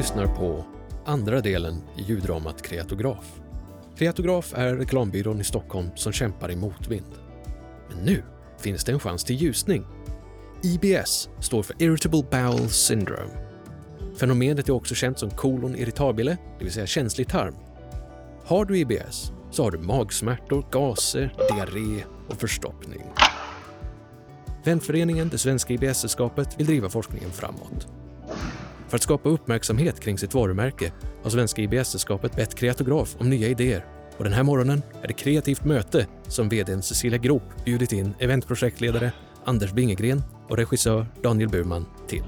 lyssnar på andra delen i ljuddramat Kreatograf. Kreatograf är reklambyrån i Stockholm som kämpar i motvind. Men nu finns det en chans till ljusning. IBS står för Irritable Bowel Syndrome. Fenomenet är också känt som kolon irritabile, det vill säga känslig tarm. Har du IBS så har du magsmärtor, gaser, diarré och förstoppning. Vänföreningen Det Svenska IBS-sällskapet vill driva forskningen framåt. För att skapa uppmärksamhet kring sitt varumärke har Svenska IBS-sällskapet bett Kreatograf om nya idéer och den här morgonen är det kreativt möte som vdn Cecilia Grop bjudit in eventprojektledare Anders Bingegren och regissör Daniel Burman till.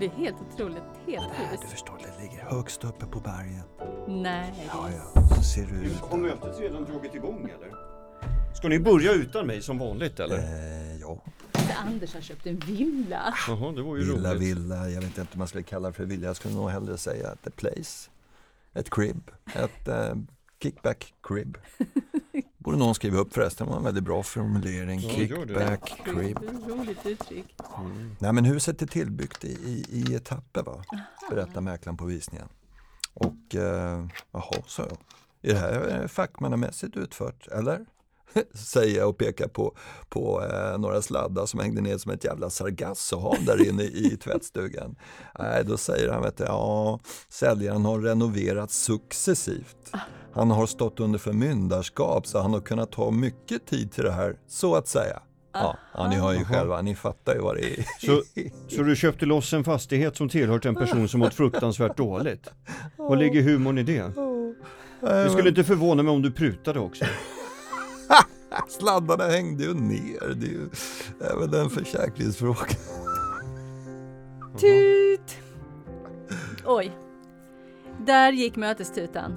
Det är helt otroligt. Helt Nej, du sjukt. förstår, det ligger högst uppe på bergen. Nej. Ja, ja, så ser du ut. Har mötet redan dragit igång eller? Ska ni börja utan mig som vanligt eller? Eh, ja, Anders har köpt en villa. Jaha, det var ju villa, roligt. villa. Jag vet inte om man skulle kalla det för villa. Jag skulle nog hellre säga ett place. Ett crib. Ett eh, kickback crib. Borde någon skriva upp förresten. Det var en väldigt bra formulering. Ja. Kickback crib. Roligt uttryck. Mm. Nej men huset är tillbyggt i, i, i etapper va? Berättar mäklaren på visningen. Och eh, jaha, så jag. Är det här eh, fackmannamässigt utfört eller? Säger jag och pekar på, på eh, några sladdar som hängde ner som ett jävla sargassohav där inne i tvättstugan. Nej, då säger han, vet du, ja, säljaren har renoverat successivt. Han har stått under förmyndarskap så han har kunnat ta mycket tid till det här, så att säga. Ja, ja ni hör ju Aha. själva, ni fattar ju vad det är. Så, så du köpte loss en fastighet som tillhört en person som mått fruktansvärt dåligt? Vad ligger humorn i det? Det skulle inte förvåna mig om du prutade också. Sladdarna hängde ju ner, det är ju även en försäkringsfråga. Tut! Oj. Där gick mötestutan.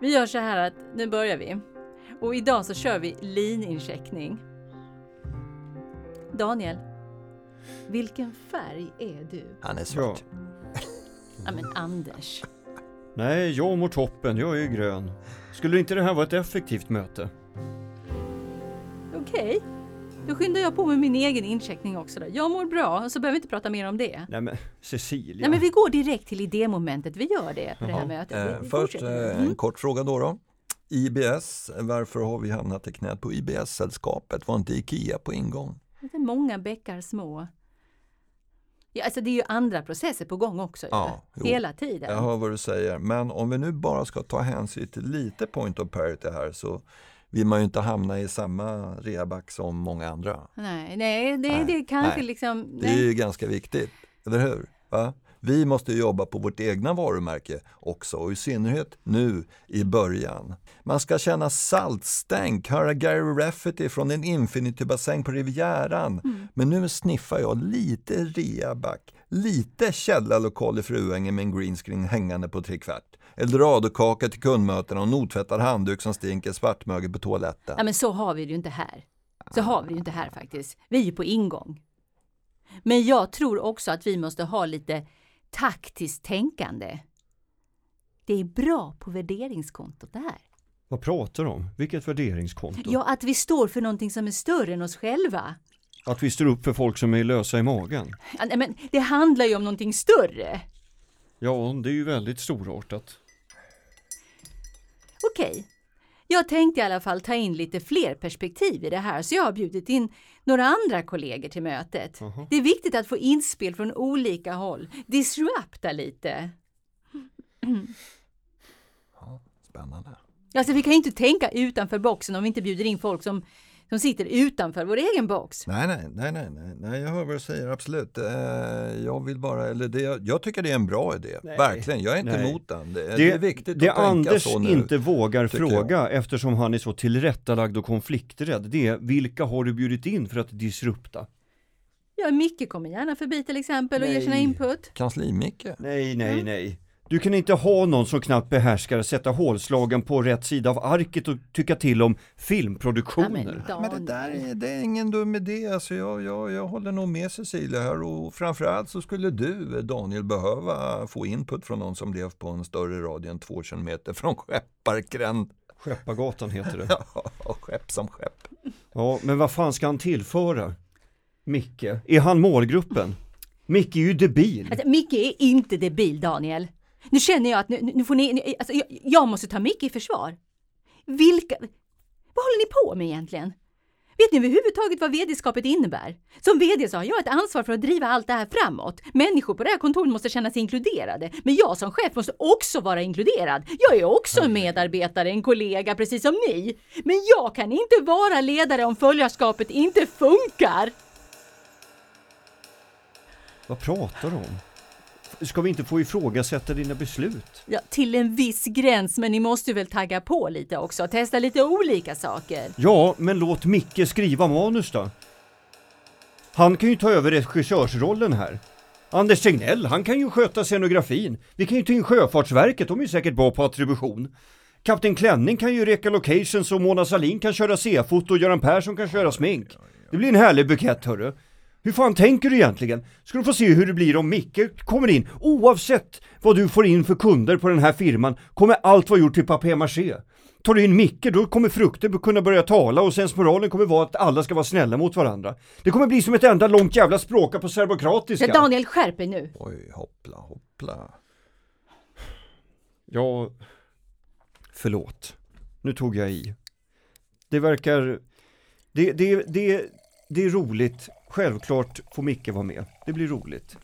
Vi gör så här att nu börjar vi. Och idag så kör vi linincheckning. Daniel, vilken färg är du? Han är svart. Ja men Anders. Nej, jag mår toppen, jag är grön. Skulle inte det här vara ett effektivt möte? Okej. Då skyndar jag på med min egen incheckning också. Då. Jag mår bra, så behöver vi inte prata mer om det. Nej men Cecilia. Nej men vi går direkt till idémomentet. Vi gör det på det här Jaha. mötet. Eh, Vi, vi först eh, Mm. en kort fråga då, då. IBS, varför har vi hamnat i knät på IBS-sällskapet? Var inte IKEA på ingång? Det är många bäckar små. Ja, alltså det är ju andra processer på gång också. Ja. Hela tiden. Jag hör vad du säger, men om vi nu bara ska ta hänsyn till lite point of parity här så vill man ju inte hamna i samma reaback som många andra. Nej, nej, det, Nej, det kanske nej. liksom... Det är Nej. ju ganska viktigt, eller hur? Va? Vi måste jobba på vårt egna varumärke också och i synnerhet nu i början. Man ska känna saltstänk, höra Gary Rafferty från en infinitybassäng på Rivieran. Mm. Men nu sniffar jag lite reaback, lite källarlokal i Fruängen med en greenscreen hängande på trekvart. Eldorado-kaka till kundmötena och notvättad handduk som stinker svartmögel på toaletten. Ja, men så har vi det ju inte här. Så har vi det ju inte här faktiskt. Vi är ju på ingång. Men jag tror också att vi måste ha lite taktiskt tänkande. Det är bra på värderingskontot det här. Vad pratar du om? Vilket värderingskonto? Ja, att vi står för någonting som är större än oss själva. Att vi står upp för folk som är lösa i magen? Ja, nej, men det handlar ju om någonting större. Ja, det är ju väldigt storartat. Okej. Jag tänkte i alla fall ta in lite fler perspektiv i det här så jag har bjudit in några andra kollegor till mötet. Jaha. Det är viktigt att få inspel från olika håll, disrupta lite. Spännande. Alltså vi kan inte tänka utanför boxen om vi inte bjuder in folk som, som sitter utanför vår egen box. Nej, nej, nej, nej, nej, nej, jag hör vad du säger, absolut. Eh, jag vill bara, eller det, jag tycker det är en bra idé, Nej. verkligen. Jag är inte Nej. emot den. Det, det är viktigt det att tänka Anders så nu. inte vågar tycker jag. fråga eftersom han är så tillrättalagd och konflikträdd, det är vilka har du bjudit in för att disrupta? Ja, Micke kommer gärna förbi till exempel och ger sina Nej. input. Kansli-Micke. Nej, nej, nej. Du kan inte ha någon som knappt behärskar att sätta hålslagen på rätt sida av arket och tycka till om filmproduktioner. Ja, Men det där är, det är ingen dum idé. Alltså jag, jag, jag håller nog med Cecilia här och framförallt så skulle du Daniel behöva få input från någon som levt på en större radie än två kilometer från Skeppargränd. Skeppargatan heter det. Ja, skepp som skepp. Ja, men vad fan ska han tillföra? Micke, är han målgruppen? Micke är ju debil. Alltså, Micke är inte debil, Daniel. Nu känner jag att nu, nu får ni, ni alltså, jag, jag måste ta Micke i försvar. Vilka... Vad håller ni på med egentligen? Vet ni överhuvudtaget vad vd-skapet innebär? Som vd så har jag ett ansvar för att driva allt det här framåt. Människor på det här kontoret måste känna sig inkluderade. Men jag som chef måste också vara inkluderad. Jag är också en medarbetare, en kollega, precis som ni. Men jag kan inte vara ledare om följarskapet inte funkar. Vad pratar du om? Ska vi inte få ifrågasätta dina beslut? Ja, till en viss gräns, men ni måste väl tagga på lite också. Testa lite olika saker. Ja, men låt Micke skriva manus då. Han kan ju ta över regissörsrollen här. Anders Tegnell, han kan ju sköta scenografin. Vi kan ju ta in Sjöfartsverket, de är ju säkert bra på attribution. Kapten Klänning kan ju reka locations och Mona Sahlin kan köra C-foto och Göran Persson kan köra smink. Det blir en härlig bukett hörru. Hur fan tänker du egentligen? Ska du få se hur det blir om Micke kommer in. Oavsett vad du får in för kunder på den här firman kommer allt vara gjort till papier-maché. Tar du in Micke då kommer frukten kunna börja tala och sensmoralen kommer vara att alla ska vara snälla mot varandra. Det kommer bli som ett enda långt jävla språka på serbokratiska. Daniel, skärp dig nu. Oj, hoppla, hoppla. Ja, förlåt. Nu tog jag i. Det verkar... Det, det, det, det är roligt. Självklart får Micke vara med. Det blir roligt.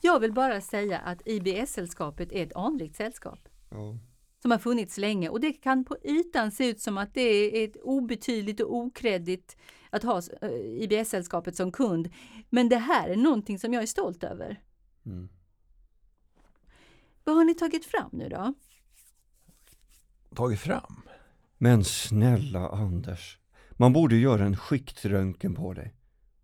Jag vill bara säga att IBS-sällskapet är ett anrikt sällskap. Ja. som har funnits länge och det kan på ytan se ut som att det är ett obetydligt och okreddigt att ha eh, IBS-sällskapet som kund. Men det här är någonting som jag är stolt över. Mm. Vad har ni tagit fram nu då? Tagit fram? Men snälla Anders, man borde göra en skiktröntgen på dig.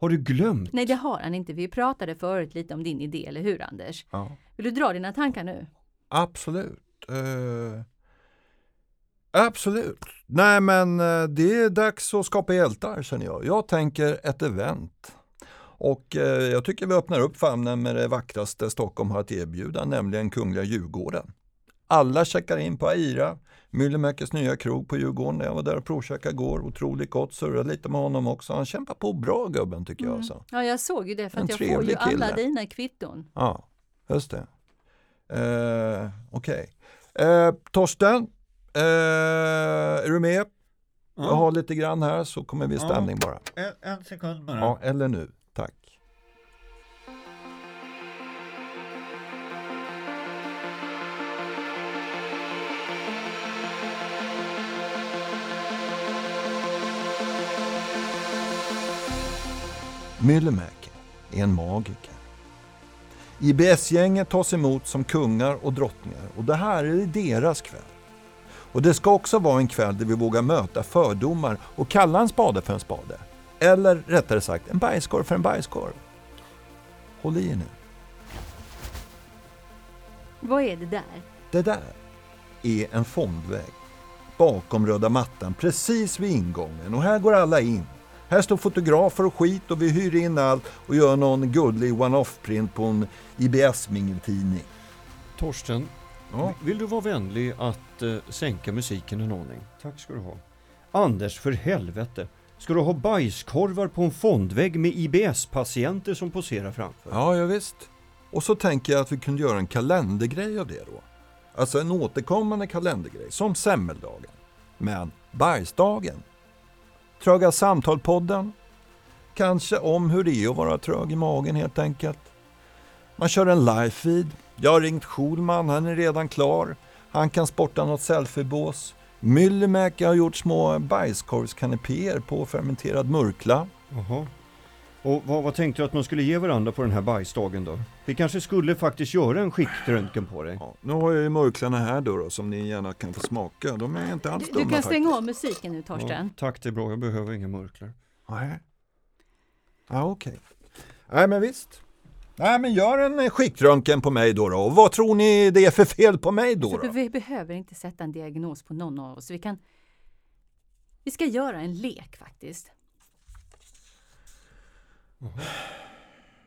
Har du glömt? Nej, det har han inte. Vi pratade förut lite om din idé, eller hur Anders? Ja. Vill du dra dina tankar nu? Absolut. Eh, absolut. Nej men eh, det är dags att skapa hjältar känner jag. Jag tänker ett event. Och eh, jag tycker vi öppnar upp famnen med det vackraste Stockholm har att erbjuda, nämligen Kungliga Djurgården. Alla checkar in på Aira, Myllymäkis nya krog på Djurgården. Jag var där och provcheckade igår. Otroligt gott, surrade lite med honom också. Han kämpar på bra gubben tycker jag. Alltså. Ja, jag såg ju det för En att jag får ju kille. alla dina kvitton. Ja, just det. Eh, Okej. Eh, Torsten, eh, är du med? Jag har lite grann här så kommer vi i Ja. stämning bara. En, en sekund bara. Ja, eller nu. Tack. Myllymäki är en magiker. IBS-gänget tas emot som kungar och drottningar och det här är deras kväll. Och det ska också vara en kväll där vi vågar möta fördomar och kalla en spade för en spade. Eller rättare sagt, en bajskorv för en bajskorv. Håll i er nu. Vad är det där? Det där är en fondvägg bakom röda mattan precis vid ingången och här går alla in. Här står fotografer och skit och vi hyr in allt och gör någon gullig one-off-print på en IBS-mingeltidning. Torsten, Ja. vill du vara vänlig att eh, sänka musiken en aning? Tack ska du ha. Anders, för helvete. Ska du ha bajskorvar på en fondvägg med IBS-patienter som poserar framför? Ja, ja visst. Och så tänker jag att vi kunde göra en kalendergrej av det då. Alltså en återkommande kalendergrej, som semmeldagen. Men bajsdagen. Tröga samtal-podden. Kanske om hur det är att vara trög i magen helt enkelt. Man kör en live-feed. Jag har ringt Schulman, han är redan klar. Han kan sporta något selfiebås. Myllymäki har gjort små bajskorvskanapéer på fermenterad murkla. -huh. Och vad, vad tänkte du att man skulle ge varandra på den här bajsdagen då? Vi kanske skulle faktiskt göra en skiktröntgen på dig. Ja, nu har jag ju murklarna här då, då som ni gärna kan få smaka. De är inte alls Du, dumma du kan stänga faktiskt. av musiken nu Ja, Torsten. tack, det är bra. Jag behöver inga murklar. Nej. Ja, okej. Nej, men visst. Nej, men gör en skiktröntgen på mig då, då. Och vad tror ni det är för fel på mig då? Så då? vi behöver inte sätta en diagnos på någon av oss. Vi kan... Vi ska göra en lek faktiskt.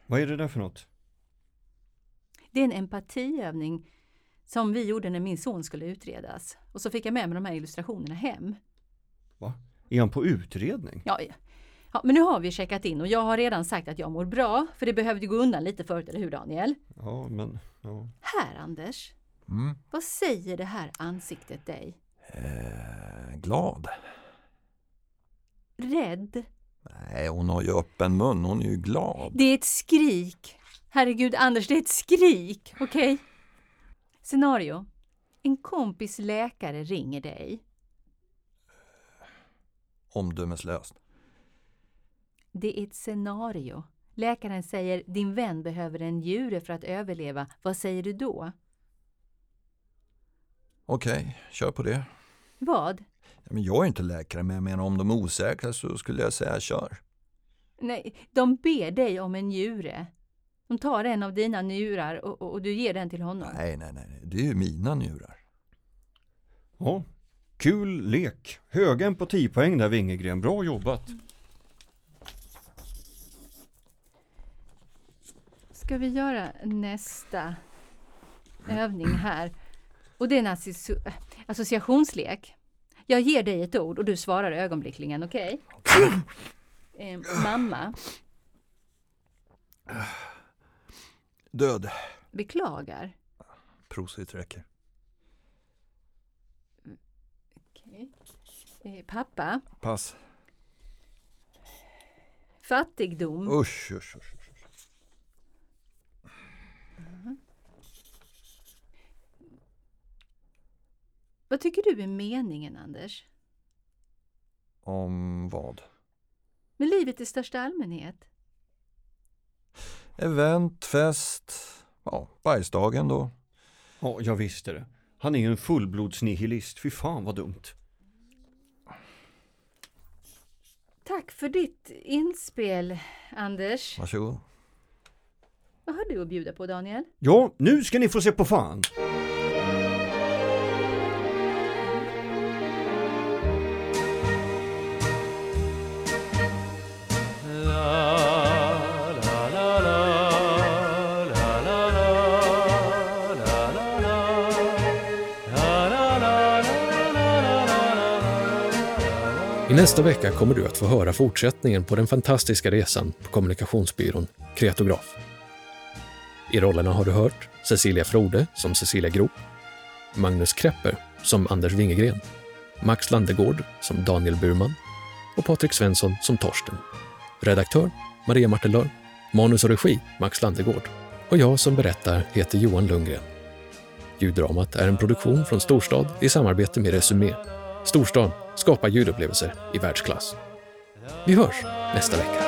Vad är det där för något? Det är en empatiövning som vi gjorde när min son skulle utredas. Och så fick jag med mig de här illustrationerna hem. Va? Är han på utredning? Ja, ja. ja, men nu har vi checkat in och jag har redan sagt att jag mår bra, för det behövde gå undan lite förut, eller hur Daniel? Ja, men... Ja. Här Anders, Mm. vad säger det här ansiktet dig? Eh, glad? Rädd? Nej, hon har ju öppen mun. Hon är ju glad. Det är ett skrik. Herregud Anders, det är ett skrik, okej? Scenario. En kompis läkare ringer dig. Omdömeslöst. Det är ett scenario. Läkaren säger din vän behöver en njure för att överleva. Vad säger du då? Okej, kör på det. Vad? Ja, men jag är inte läkare, men jag menar om de är osäkra så skulle jag säga kör. Nej, de ber dig om en njure. De tar en av dina njurar och, och, och du ger den till honom. Nej, nej, nej, det är ju mina njurar. ja. Kul lek. Höga empatipoäng där Wingegren. Bra jobbat. Ska vi göra nästa övning här? Och det är en associ- associationslek. Jag ger dig ett ord och du svarar ögonblickligen, okej? Eh, mamma, Död. beklagar. Prosit räcker. Okej. Eh, pappa, Pass. fattigdom. Usch, usch, usch. Vad tycker du är meningen, Anders? Om vad? Med livet i största allmänhet? Event, fest, ja, bajsdagen då. Ja, jag visste det. Han är ju en fullblodsnihilist. Fy fan vad dumt. Tack för ditt inspel, Anders. Varsågod. Vad har du att bjuda på, Daniel? Ja, nu ska ni få se på fan. I nästa vecka kommer du att få höra fortsättningen på den fantastiska resan på kommunikationsbyrån Kreatograf. I rollerna har du hört Cecilia Frode som Cecilia Grop, Magnus Krepper som Anders Wingegren, Max Landegård som Daniel Burman och Patrik Svensson som Torsten. Redaktör Maria Martelör, manus och regi Max Landegård och jag som berättar heter Johan Lundgren. Ljuddramat är en produktion från Storstad i samarbete med Resumé. Storstan skapar ljudupplevelser i världsklass. Vi hörs nästa vecka.